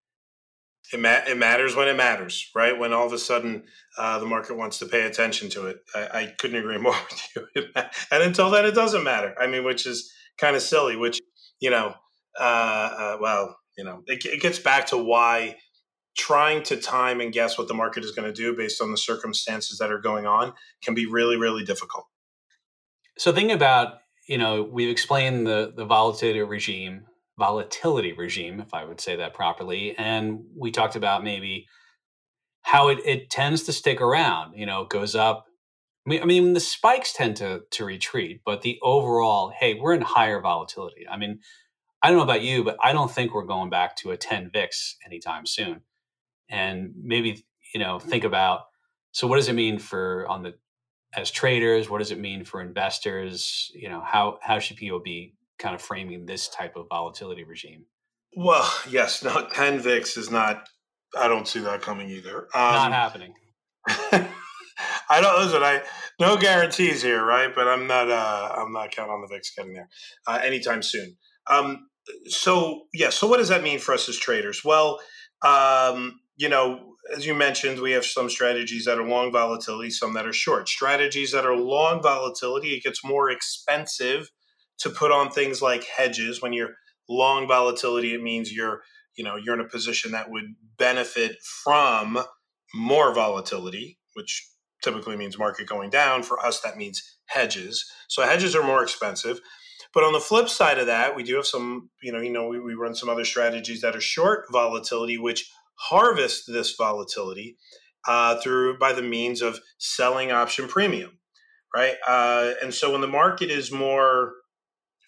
It, ma- it matters when it matters, right? When all of a sudden uh, the market wants to pay attention to it. I, I couldn't agree *laughs* more with you. and until then, it doesn't matter. I mean, which is kind of silly. Which you know, uh, uh, well, you know, it, it gets back to why trying to time and guess what the market is going to do based on the circumstances that are going on can be really, really difficult. So, thinking about you know, we've explained the the volatility regime, volatility regime, if I would say that properly, and we talked about maybe how it, it tends to stick around. You know, goes up. I mean, I mean, the spikes tend to to retreat, but the overall, hey, we're in higher volatility. I mean, I don't know about you, but I don't think we're going back to a 10 VIX anytime soon. And maybe, you know, think about so what does it mean for on the as traders? What does it mean for investors? You know, how how should people be kind of framing this type of volatility regime? Well, *laughs* yes, no, 10 VIX is not. I don't see that coming either. Um, not happening. *laughs* I don't listen. I no guarantees here, right? But I'm not. Uh, I'm not counting on the VIX getting there uh, anytime soon. Um, so yeah. So what does that mean for us as traders? Well, um, you know, as you mentioned, we have some strategies that are long volatility, some that are short. Strategies that are long volatility, it gets more expensive to put on things like hedges. When you're long volatility, it means you're, you know, you're in a position that would benefit from more volatility, which typically means market going down. For us, that means hedges. So hedges are more expensive. But on the flip side of that, we do have some, you know, you know, we, we run some other strategies that are short volatility, which harvest this volatility uh, through by the means of selling option premium, right? Uh, and so when the market is more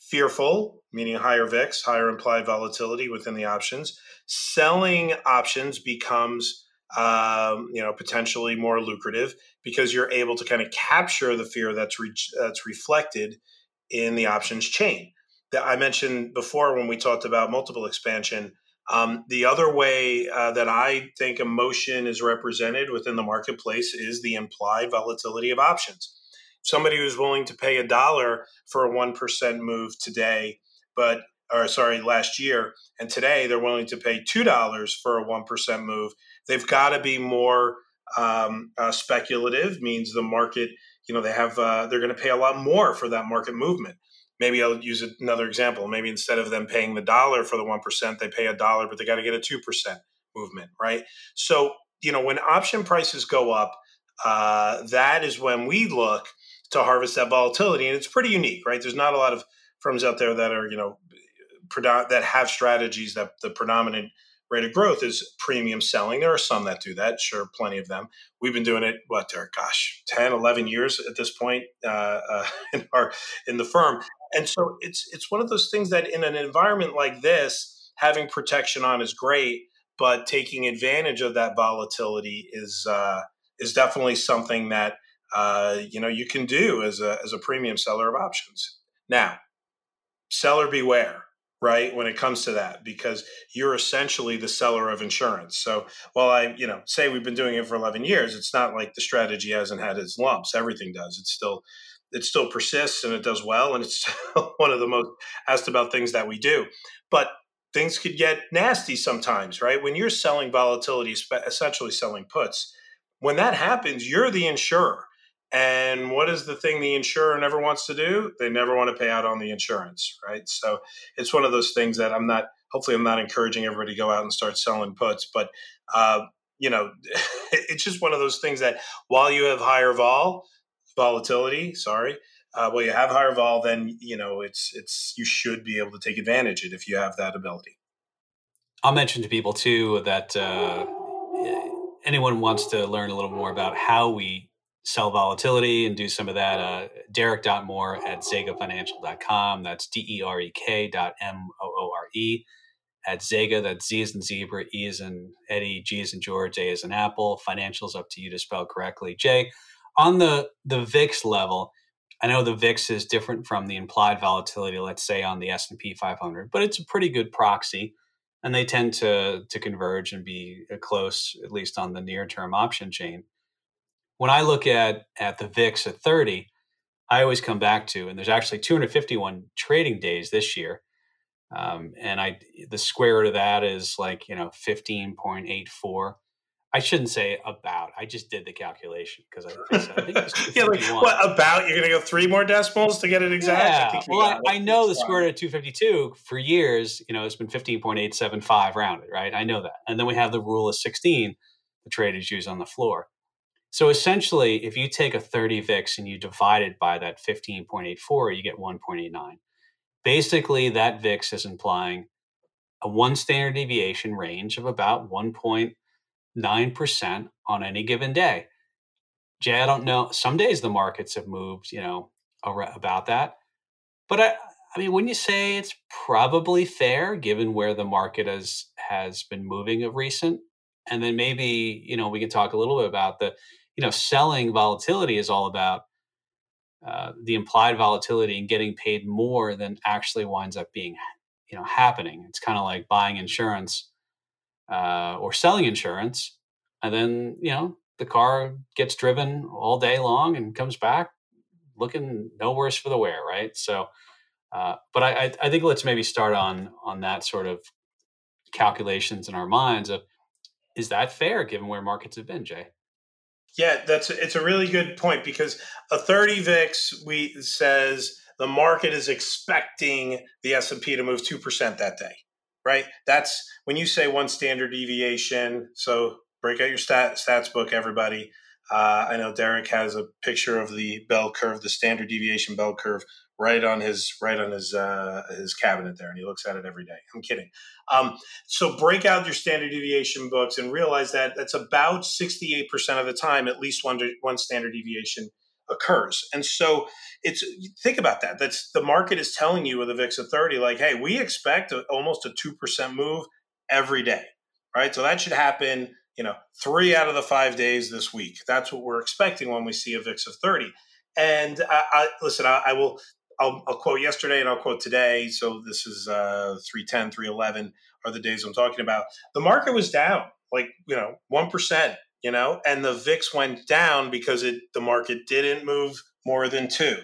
fearful, meaning higher VIX, higher implied volatility within the options, selling options becomes um, you know potentially more lucrative because you're able to kind of capture the fear that's re- that's reflected in the options chain. That I mentioned before when we talked about multiple expansion um, the other way uh, that I think emotion is represented within the marketplace is the implied volatility of options. Somebody who's willing to pay a dollar for a 1% move today, but, or sorry, last year, and today they're willing to pay $2 for a 1% move, they've got to be more um, uh, speculative, means the market, you know, they have, uh, they're going to pay a lot more for that market movement maybe I'll use another example. Maybe instead of them paying the dollar for the 1%, they pay a dollar, but they got to get a 2% movement, right? So, you know, when option prices go up, uh, that is when we look to harvest that volatility. And it's pretty unique, right? There's not a lot of firms out there that are, you know, that have strategies that the predominant rate of growth is premium selling. There are some that do that, sure, plenty of them. We've been doing it, what, Derek, gosh, 10, 11 years at this point uh, uh, *laughs* in, our, in the firm. And so it's, it's one of those things that in an environment like this, having protection on is great, but taking advantage of that volatility is, uh, is definitely something that, uh, you know, you can do as a, as a premium seller of options. Now, seller beware right when it comes to that because you're essentially the seller of insurance. So while i you know say we've been doing it for 11 years it's not like the strategy hasn't had its lumps. Everything does. It's still it still persists and it does well and it's *laughs* one of the most asked about things that we do but things could get nasty sometimes right when you're selling volatility essentially selling puts when that happens you're the insurer and what is the thing the insurer never wants to do? They never want to pay out on the insurance, right? So it's one of those things that I'm not hopefully I'm not encouraging everybody to go out and start selling puts, but uh, you know, *laughs* it's just one of those things that while you have higher vol volatility, sorry, uh, well, you have higher vol, then you know it's it's you should be able to take advantage of it if you have that ability. I'll mention to people too that uh, anyone wants to learn a little more about how we sell volatility and do some of that, uh, Derek.moore at zegafinancial.com. That's D E R E K dot M O O R E. At Zega, that's Z is in zebra, E is in Eddie, G is in George, A is in Apple. Financials up to you to spell correctly. Jay, on the, the VIX level, I know the VIX is different from the implied volatility, let's say on the S&P 500, but it's a pretty good proxy and they tend to to converge and be uh, close at least on the near term option chain. When I look at at the VIX at 30, I always come back to and there's actually 251 trading days this year. Um, and I the square root of that is like, you know, 15.84 I shouldn't say about. I just did the calculation because I, I, think it's *laughs* yeah, like, what about? You're going to go three more decimals to get it exact? Yeah. I well, I, I, know the square root of 252 for years. You know, it's been 15.875 rounded, right? I know that. And then we have the rule of 16 the traders use on the floor. So essentially, if you take a 30 VIX and you divide it by that 15.84, you get 1.89. Basically, that VIX is implying a one standard deviation range of about 1. 9% on any given day. Jay, I don't know. Some days the markets have moved, you know, about that. But I, I mean, wouldn't you say it's probably fair given where the market has has been moving of recent? And then maybe, you know, we can talk a little bit about the, you know, selling volatility is all about uh, the implied volatility and getting paid more than actually winds up being, you know, happening. It's kind of like buying insurance uh, or selling insurance, and then you know the car gets driven all day long and comes back looking no worse for the wear, right? So, uh, but I, I think let's maybe start on on that sort of calculations in our minds of is that fair given where markets have been, Jay? Yeah, that's it's a really good point because a 30 VIX we says the market is expecting the S&P to move 2% that day right? That's when you say one standard deviation. So break out your stat, stats book, everybody. Uh, I know Derek has a picture of the bell curve, the standard deviation bell curve, right on his right on his uh, his cabinet there, and he looks at it every day. I'm kidding. Um, so break out your standard deviation books and realize that that's about 68% of the time, at least one one standard deviation occurs. And so it's think about that. That's the market is telling you with a VIX of 30, like, hey, we expect a, almost a 2% move every day. Right. So that should happen, you know, three out of the five days this week. That's what we're expecting when we see a VIX of 30. And I, I listen, I, I will I'll, I'll, quote yesterday and I'll quote today. So this is uh, 310, 311 are the days I'm talking about. The market was down like, you know, 1% you know, and the VIX went down because it the market didn't move more than two,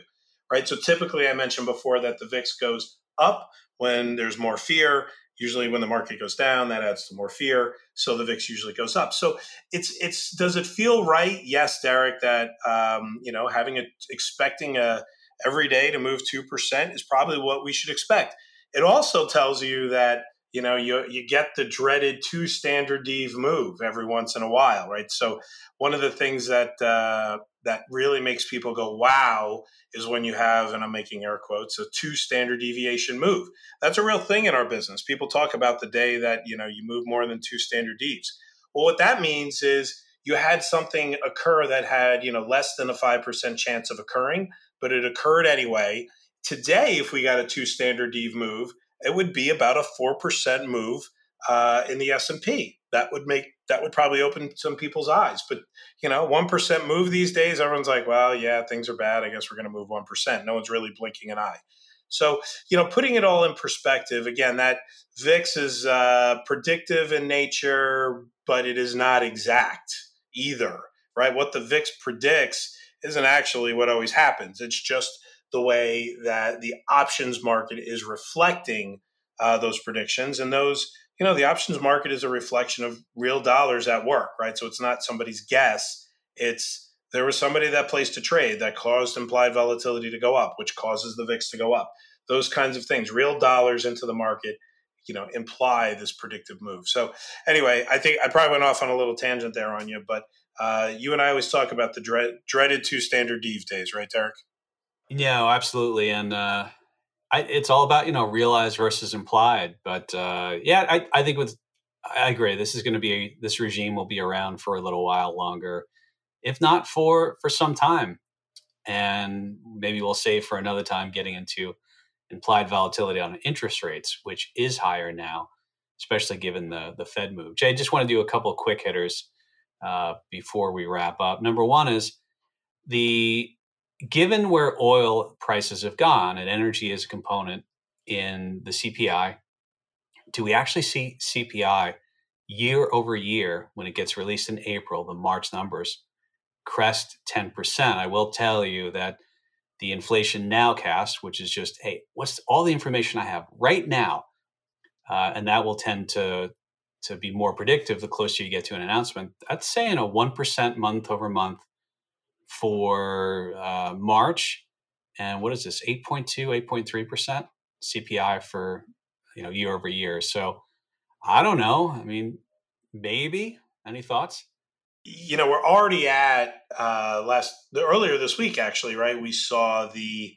right? So typically, I mentioned before that the VIX goes up when there's more fear. Usually, when the market goes down, that adds to more fear. So the VIX usually goes up. So it's it's does it feel right? Yes, Derek. That um, you know, having a expecting a every day to move two percent is probably what we should expect. It also tells you that you know you you get the dreaded two standard dev move every once in a while right? So one of the things that uh, that really makes people go wow is when you have and i'm making air quotes a two standard deviation move. That's a real thing in our business. People talk about the day that you know you move more than two standard devs well what that means is you had something occur that had you know less than a 5% chance of occurring but it occurred anyway. Today if we got a two standard dev move it would be about a 4% move uh, in the S&P. That would make that would probably open some people's eyes. But you know, one percent move these days, everyone's like, "Well, yeah, things are bad. I guess we're going to move one percent." No one's really blinking an eye. So you know, putting it all in perspective, again, that VIX is uh, predictive in nature, but it is not exact either. Right? What the VIX predicts isn't actually what always happens. It's just the way that the options market is reflecting uh, those predictions. And those, you know, the options market is a reflection of real dollars at work, right? So it's not somebody's guess. It's there was somebody that placed a trade that caused implied volatility to go up, which causes the VIX to go up. Those kinds of things, real dollars into the market you know imply this predictive move. So anyway, I think I probably went off on a little tangent there on you, but uh, you and I always talk about the dread, dreaded two standard dev days, right, Derek? Yeah, absolutely, and uh, I, it's all about you know realized versus implied. But uh, yeah, I, I think with I agree. This is going to be this regime will be around for a little while longer, if not for for some time, and maybe we'll save for another time getting into implied volatility on interest rates, which is higher now, especially given the the Fed move. Jay, just want to do a couple quick hitters uh, before we wrap up. Number one is the given where oil prices have gone and energy is a component in the CPI, do we actually see CPI year over year when it gets released in April, the March numbers crest 10%? I will tell you that the inflation nowcast, which is just, hey, what's all the information I have right now? Uh, and that will tend to to be more predictive the closer you get to an announcement. That's saying a 1% month over month for uh, March. And what is this? 8.2, 8.3% CPI for, you know, year over year. So I don't know. I mean, maybe. Any thoughts? You know, we're already at uh, last the, earlier this week. Actually, right? We saw the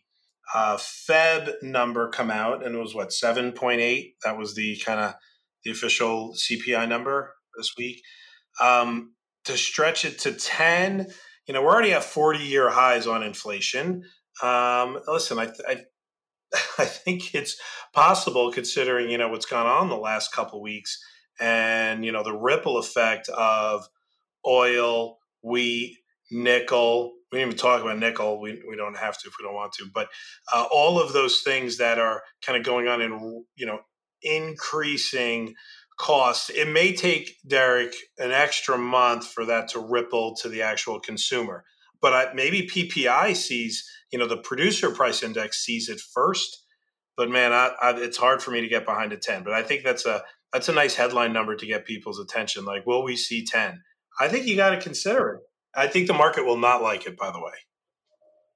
uh, Feb number come out, and it was what seven point eight. That was the kind of the official CPI number this week. Um, to stretch it to ten, you know, we're already at 40 year highs on inflation. Um, listen, I, I, *laughs* I think it's possible considering, you know, what's gone on the last couple weeks and, you know, the ripple effect of oil, wheat, nickel. We didn't even talk about nickel. We, we don't have to if we don't want to. But uh, all of those things that are kind of going on in, you know, increasing cost. It may take Derek an extra month for that to ripple to the actual consumer, but I, maybe PPI sees, you know, the producer price index sees it first. But man, I, I, it's hard for me to get behind a ten. But I think that's a that's a nice headline number to get people's attention. Like, will we see ten? I think you got to consider it. I think the market will not like it. By the way,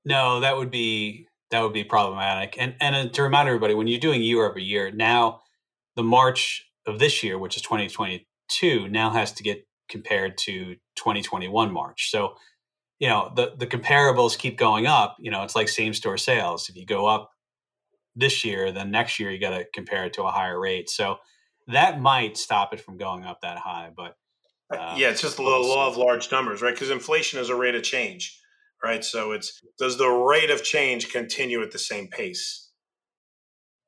no, that would be that would be problematic. And and uh, to remind everybody, when you're doing year over year, now the March of this year, which is 2022, now has to get compared to 2021 March. So, you know, the the comparables keep going up. You know, it's like same store sales. If you go up this year, then next year you got to compare it to a higher rate. So that might stop it from going up that high. But um, yeah, it's just the law of large numbers, right? Because inflation is a rate of change, right? So it's does the rate of change continue at the same pace?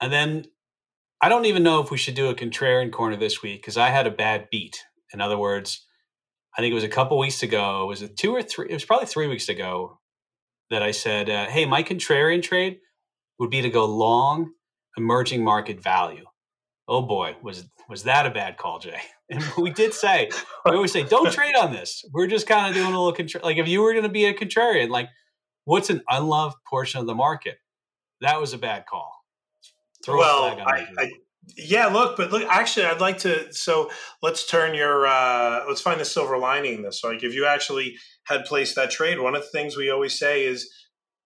And then I don't even know if we should do a contrarian corner this week because I had a bad beat. In other words, I think it was a couple weeks ago. Was it two or three? It was probably three weeks ago that I said, uh, "Hey, my contrarian trade would be to go long emerging market value." Oh boy, was was that a bad call, Jay? *laughs* And we did say we always say, "Don't *laughs* trade on this." We're just kind of doing a little contra- like if you were going to be a contrarian, like what's an unloved portion of the market? That was a bad call. Throw well, I, I, yeah, look, but look, actually, I'd like to. So let's turn your, uh, let's find the silver lining in this. So, like, if you actually had placed that trade, one of the things we always say is,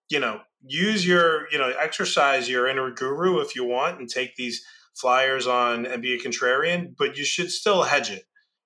you know, use your, you know, exercise your inner guru if you want and take these flyers on and be a contrarian, but you should still hedge it,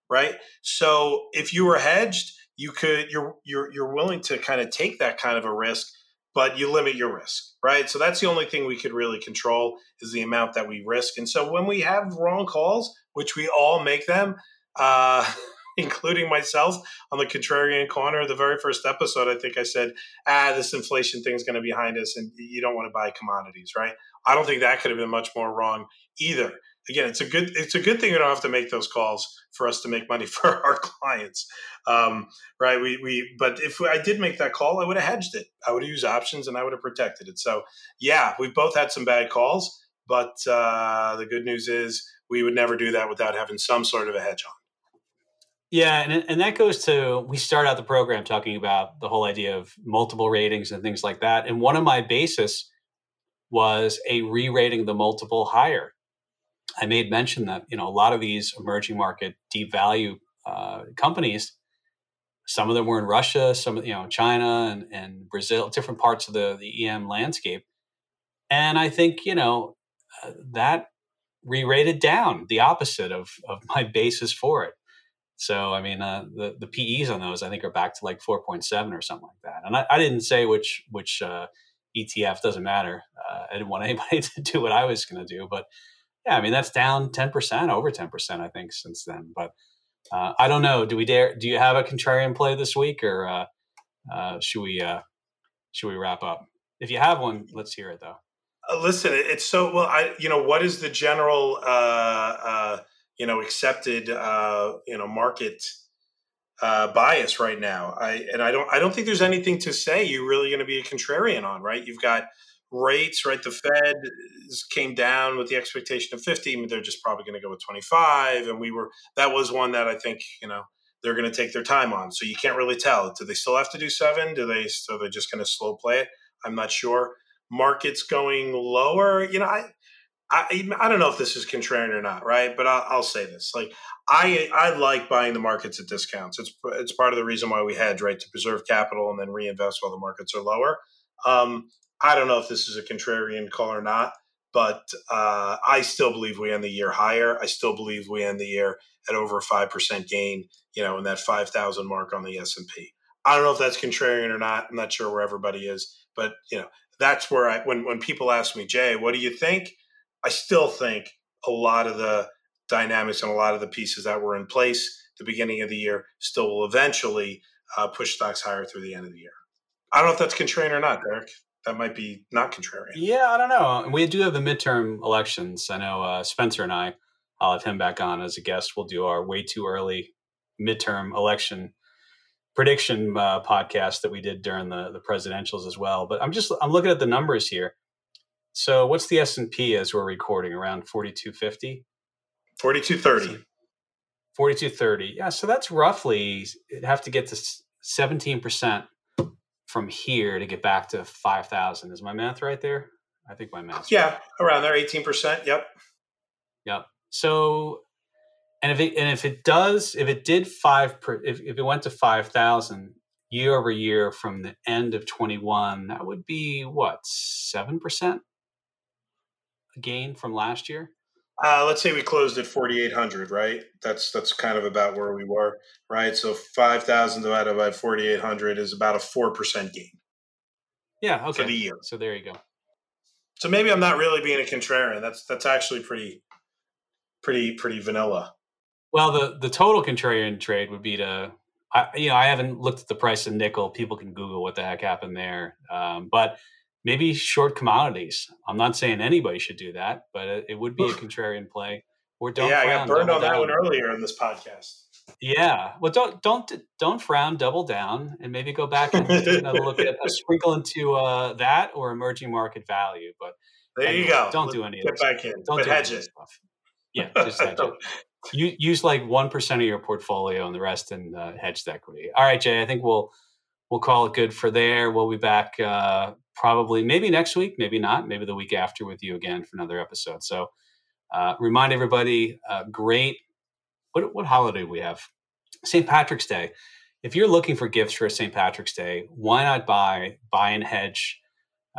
right? So if you were hedged, you could, you're, you're, you're willing to kind of take that kind of a risk but you limit your risk, right? So that's the only thing we could really control is the amount that we risk. And so when we have wrong calls, which we all make them, uh, *laughs* including myself on the contrarian corner, the very first episode, I think I said, ah, this inflation thing's going to be behind us and you don't want to buy commodities, right? I don't think that could have been much more wrong either again, it's a good it's a good thing we don't have to make those calls for us to make money *laughs* for our clients, um, right? We we but if I did make that call, I would have hedged it. I would have used options and I would have protected it. So yeah, we've both had some bad calls, but uh, the good news is we would never do that without having some sort of a hedge on. Yeah, and and that goes to we start out the program talking about the whole idea of multiple ratings and things like that. And one of my basis was a re-rating the multiple higher I made mention that you know a lot of these emerging market deep value uh, companies, some of them were in Russia, some of you know China and, and Brazil, different parts of the the EM landscape, and I think you know uh, that re-rated down, the opposite of of *laughs* my basis for it. So I mean, uh, the the PEs on those I think are back to like 4.7 or something like that. And I, I didn't say which which uh, ETF doesn't matter. Uh, I didn't want *laughs* anybody to do what I was going to do, but yeah, I mean that's down 10%, over 10%, I think, since then. But uh, I don't know. Do we dare? Do you have a contrarian play this week, or uh, uh, should we uh, should we wrap up? If you have one, let's hear it though. Uh, listen, it's so well. I you know what is the general uh, you know accepted you know market bias right now? I and I don't I don't think there's anything to say you're really going to be a contrarian on. Right? You've got rates, right? The Fed came down with the expectation of 50, but they're just probably going to go with 25. And we were, that was one that I think, you know, they're going to take their time on. So you can't really tell. Do they still have to do seven? Do they, so they're just going to slow play it? I'm not sure. Markets going lower, you know, I, I, I don't know if this is contrarian or not, right? But I'll, I'll say this: like I, I like buying the markets at discounts. It's it's part of the reason why we hedge, right, to preserve capital and then reinvest while the markets are lower. Um, I don't know if this is a contrarian call or not, but uh, I still believe we end the year higher. I still believe we end the year at over five percent gain. You know, in that five thousand mark on the S and P. I don't know if that's contrarian or not. I'm not sure where everybody is, but you know, that's where I when when people ask me, Jay, what do you think? I still think a lot of the dynamics and a lot of the pieces that were in place at the beginning of the year still will eventually uh, push stocks higher through the end of the year. I don't know if that's contrarian or not, Derek that might be not contrarian. Yeah, I don't know. We do have the midterm elections. I know uh, Spencer and I, I'll have him back on as a guest. We'll do our way too early midterm election prediction uh, podcast that we did during the the presidentials as well. But I'm just I'm looking at the numbers here. So what's the S and P as we're recording around 4250? 4230. 4230. Yeah, so that's roughly have to get to 17% from here to get back to 5,000. Is my math right there? I think my math. Yeah, around there, 18%. Yep. Yep. So, and if it, and if it does, if it did five, per, if, if it went to 5,000 year over year from the end of 21, that would be what, 7% gain from last year? Uh, let's say we closed at 4,800, right? That's that's kind of about where we were, right? So 5,000 divided by 4,800 is about a 4% gain. Yeah, okay. For the year. So there you go. So maybe I'm not really being a contrarian. That's that's actually pretty pretty pretty vanilla. Well, the the total contrarian trade would be to I, you know, I haven't looked at the price of nickel. People can Google what the heck happened there. Um, but maybe short commodities. I'm not saying anybody should do that, but it, it would be a contrarian play. Or don't yeah, I got burned on that one earlier in this podcast. Yeah, well, don't don't don't frown, double down, and maybe go back and take another look at a *laughs* sprinkle into uh, that or emerging market value. But there anyway, you go. Don't Let's do any of this. Get back in. Don't but do hedge it. Stuff. Yeah, *laughs* just hedge it. You use like one percent of your portfolio and the rest in uh, hedged equity. All right, Jay. I think we'll we'll call it good for there. We'll be back uh, probably maybe next week, maybe not, maybe the week after with you again for another episode. So uh, remind everybody, uh, great. What, what holiday we have? St. Patrick's Day. If you're looking for gifts for St. Patrick's Day, why not buy Buy and Hedge,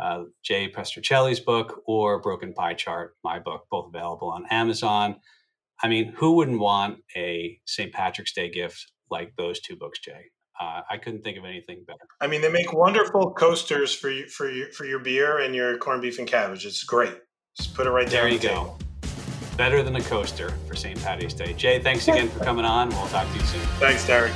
uh, Jay Pestrichelli's book, or Broken Pie Chart, my book, both available on Amazon. I mean, who wouldn't want a St. Patrick's Day gift like those two books, Jay? Uh, I couldn't think of anything better. I mean, they make wonderful coasters for you, for your for your beer and your corned beef and cabbage. It's great. Just put it right there. There you the go. Table. Better than a coaster for St. Patty's Day. Jay, thanks again for coming on. We'll talk to you soon. Thanks, Derek.